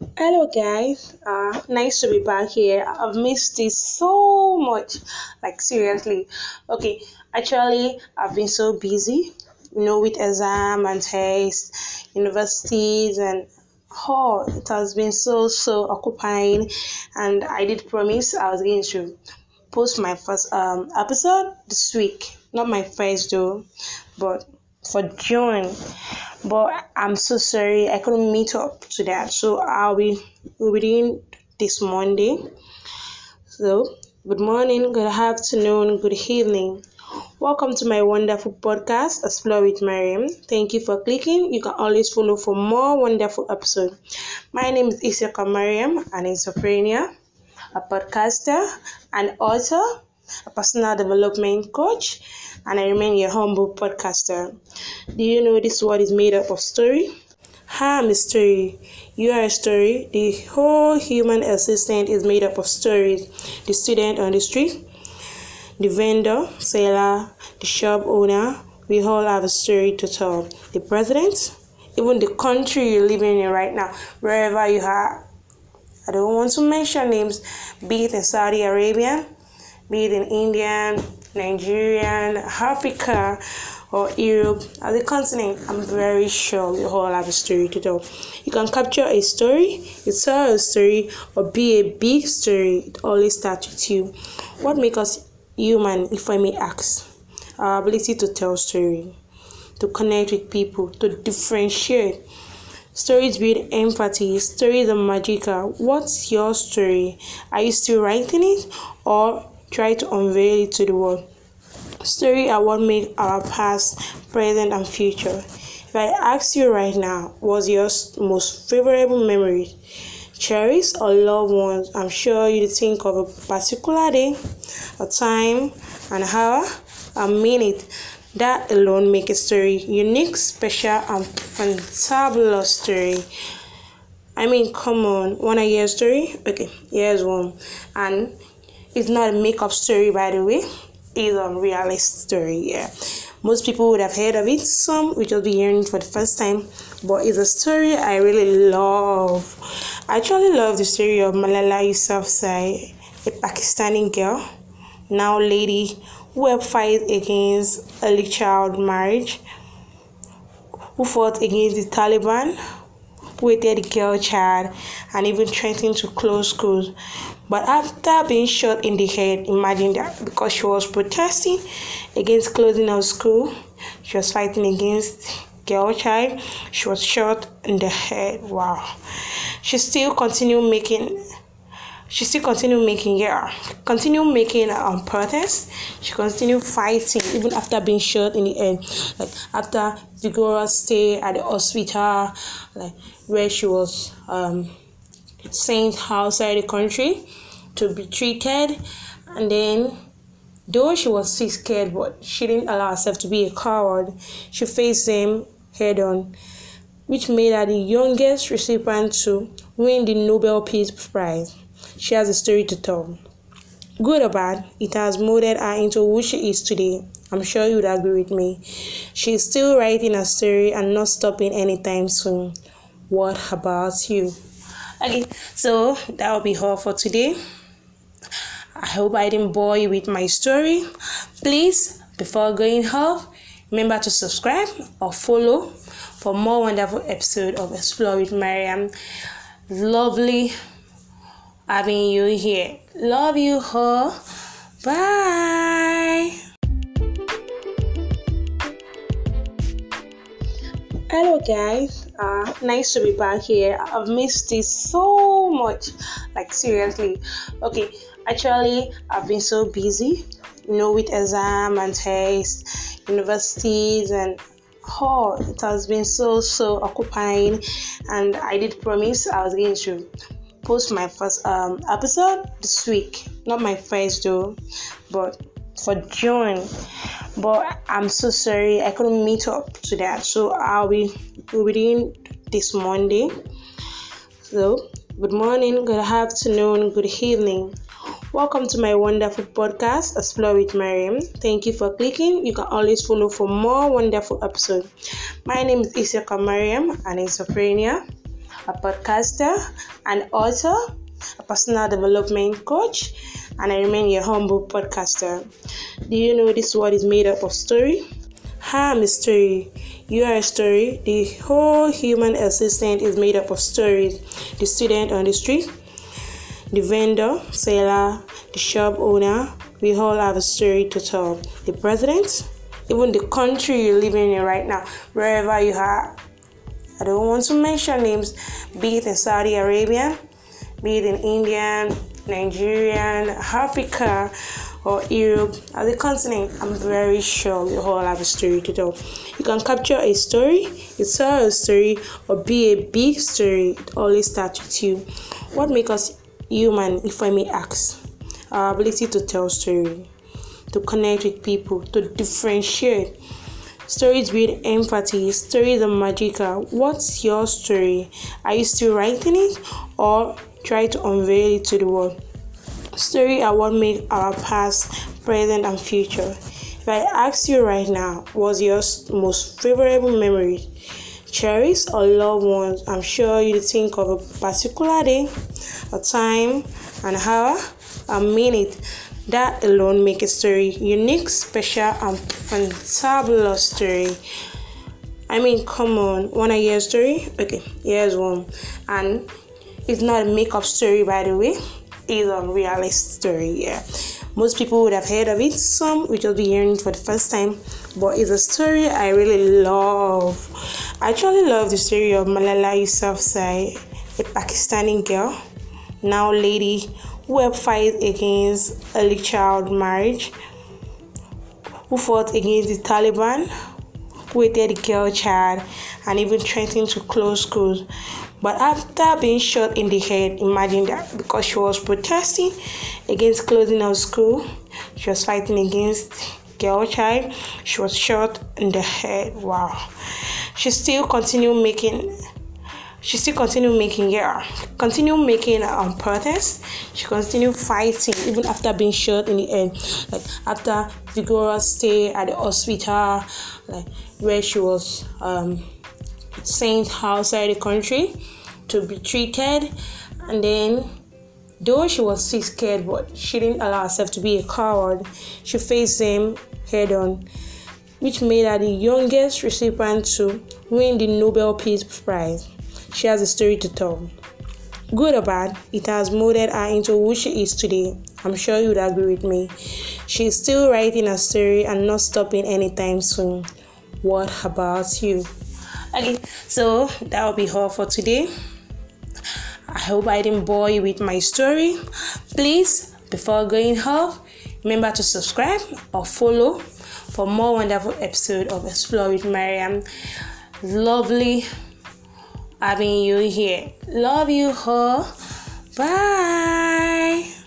Hello, guys. Uh, nice to be back here. I've missed this so much. Like, seriously. Okay, actually, I've been so busy, you know, with exam and tests, universities, and oh, it has been so, so occupying. And I did promise I was going to post my first um episode this week. Not my first, though, but for June but I'm so sorry I couldn't meet up to that. So I'll be will this Monday. So good morning, good afternoon, good evening. Welcome to my wonderful podcast, Explore with Mariam. Thank you for clicking. You can always follow for more wonderful episodes. My name is Isaka Mariam, an entrepreneur, a podcaster, an author, a personal development coach, and I remain your humble podcaster. Do you know this world is made up of story? I am a story. You are a story. The whole human existence is made up of stories. The student on the street, the vendor, seller, the shop owner, we all have a story to tell. The president, even the country you're living in right now, wherever you are. I don't want to mention names, be it in Saudi Arabia, be it in India, Nigerian, Africa, or Europe as a continent, I'm very sure we all have a story to tell. You can capture a story, you tell a story, or be a big story. It always starts with you. What makes us human, if I may ask? Our ability to tell story, to connect with people, to differentiate. Stories build empathy. Stories are magical. What's your story? Are you still writing it or try to unveil it to the world? Story are what make our past, present, and future. If I ask you right now, what's your most favorable memory? Cherish or loved ones? I'm sure you think of a particular day, a time, an hour, a minute. That alone make a story unique, special, and fantabulous story. I mean, come on, wanna hear a story? Okay, here's one, and it's not a make-up story, by the way. It's a realist story. Yeah, most people would have heard of it. Some would just be hearing it for the first time, but it's a story I really love. I actually love the story of Malala Yousafzai, a Pakistani girl, now lady who fight against early child marriage, who fought against the Taliban, who hated girl child, and even threatened to close schools. But after being shot in the head, imagine that because she was protesting against closing her school, she was fighting against girl child, she was shot in the head. Wow. She still continued making she still continued making yeah continue making um protest she continued fighting even after being shot in the head like after vigorous stay at the hospital like where she was um sent outside the country to be treated and then though she was scared but she didn't allow herself to be a coward she faced them head on which made her the youngest recipient to win the nobel peace prize she has a story to tell. Good or bad, it has molded her into who she is today. I'm sure you would agree with me. She's still writing a story and not stopping anytime soon. What about you? Okay, so that will be all for today. I hope I didn't bore you with my story. Please, before going off, remember to subscribe or follow for more wonderful episode of Explore with Mariam. Lovely having you here. Love you, her. Bye. Hello, guys. Uh, nice to be back here. I've missed this so much. Like, seriously. Okay, actually, I've been so busy, you know, with exam and tests, universities, and oh, it has been so, so occupying. And I did promise I was going to post my first um, episode this week. Not my first though, but for June. But I'm so sorry I couldn't meet up to that. So I'll be doing this Monday. So good morning, good afternoon, good evening. Welcome to my wonderful podcast, Explore with Mariam. Thank you for clicking. You can always follow for more wonderful episodes. My name is Isaka Mariam, an entrepreneur, a podcaster, an author, a personal development coach, and I remain your humble podcaster. Do you know this world is made up of story? I am a story. You are a story. The whole human existence is made up of stories. The student on the street, the vendor, seller, the shop owner, we all have a story to tell. The president, even the country you're living in right now, wherever you are. I don't want to mention names, be it in Saudi Arabia, be it in India, Nigeria, Africa, or Europe as a continent, I'm very sure we all have a story to tell. You can capture a story, you tell a story, or be a big story. It always starts with you. What makes us human, if I may ask? Our ability to tell story, to connect with people, to differentiate. Stories with empathy, stories are magical. What's your story? Are you still writing it or try to unveil it to the world? Story are what make our past, present, and future. If I ask you right now, what's your most favorable memory? Cherish or loved ones? I'm sure you think of a particular day, a time, an hour, a minute. That alone make a story unique, special, and fantabulous story. I mean, come on, wanna hear a story? Okay, here's one, and it's not a make-up story, by the way it's a realist story. Yeah, most people would have heard of it. Some will just be hearing it for the first time, but it's a story I really love. I actually love the story of Malala Yousafzai, a Pakistani girl, now lady, who fight against early child marriage, who fought against the Taliban, who hated the girl child, and even threatened to close schools. But after being shot in the head, imagine that because she was protesting against closing her school, she was fighting against girl child, she was shot in the head. Wow. She still continued making she still continued making yeah continue making um protest she continued fighting even after being shot in the head like after vigorous stay at the hospital like where she was um sent outside the country to be treated. And then though she was sick scared but she didn't allow herself to be a coward she faced them head on which made her the youngest recipient to win the nobel peace prize. She has a story to tell. Good or bad it has molded her into who she is today. I'm sure you would agree with me. She's still writing a story and not stopping anytime soon. What about you okay so that will be all for today. I hope i didn't bore you with my story. Please before going off remember to subscribe or follow for more wonderful episode of explore with mariam. Lovely having you here. Love you all. Bye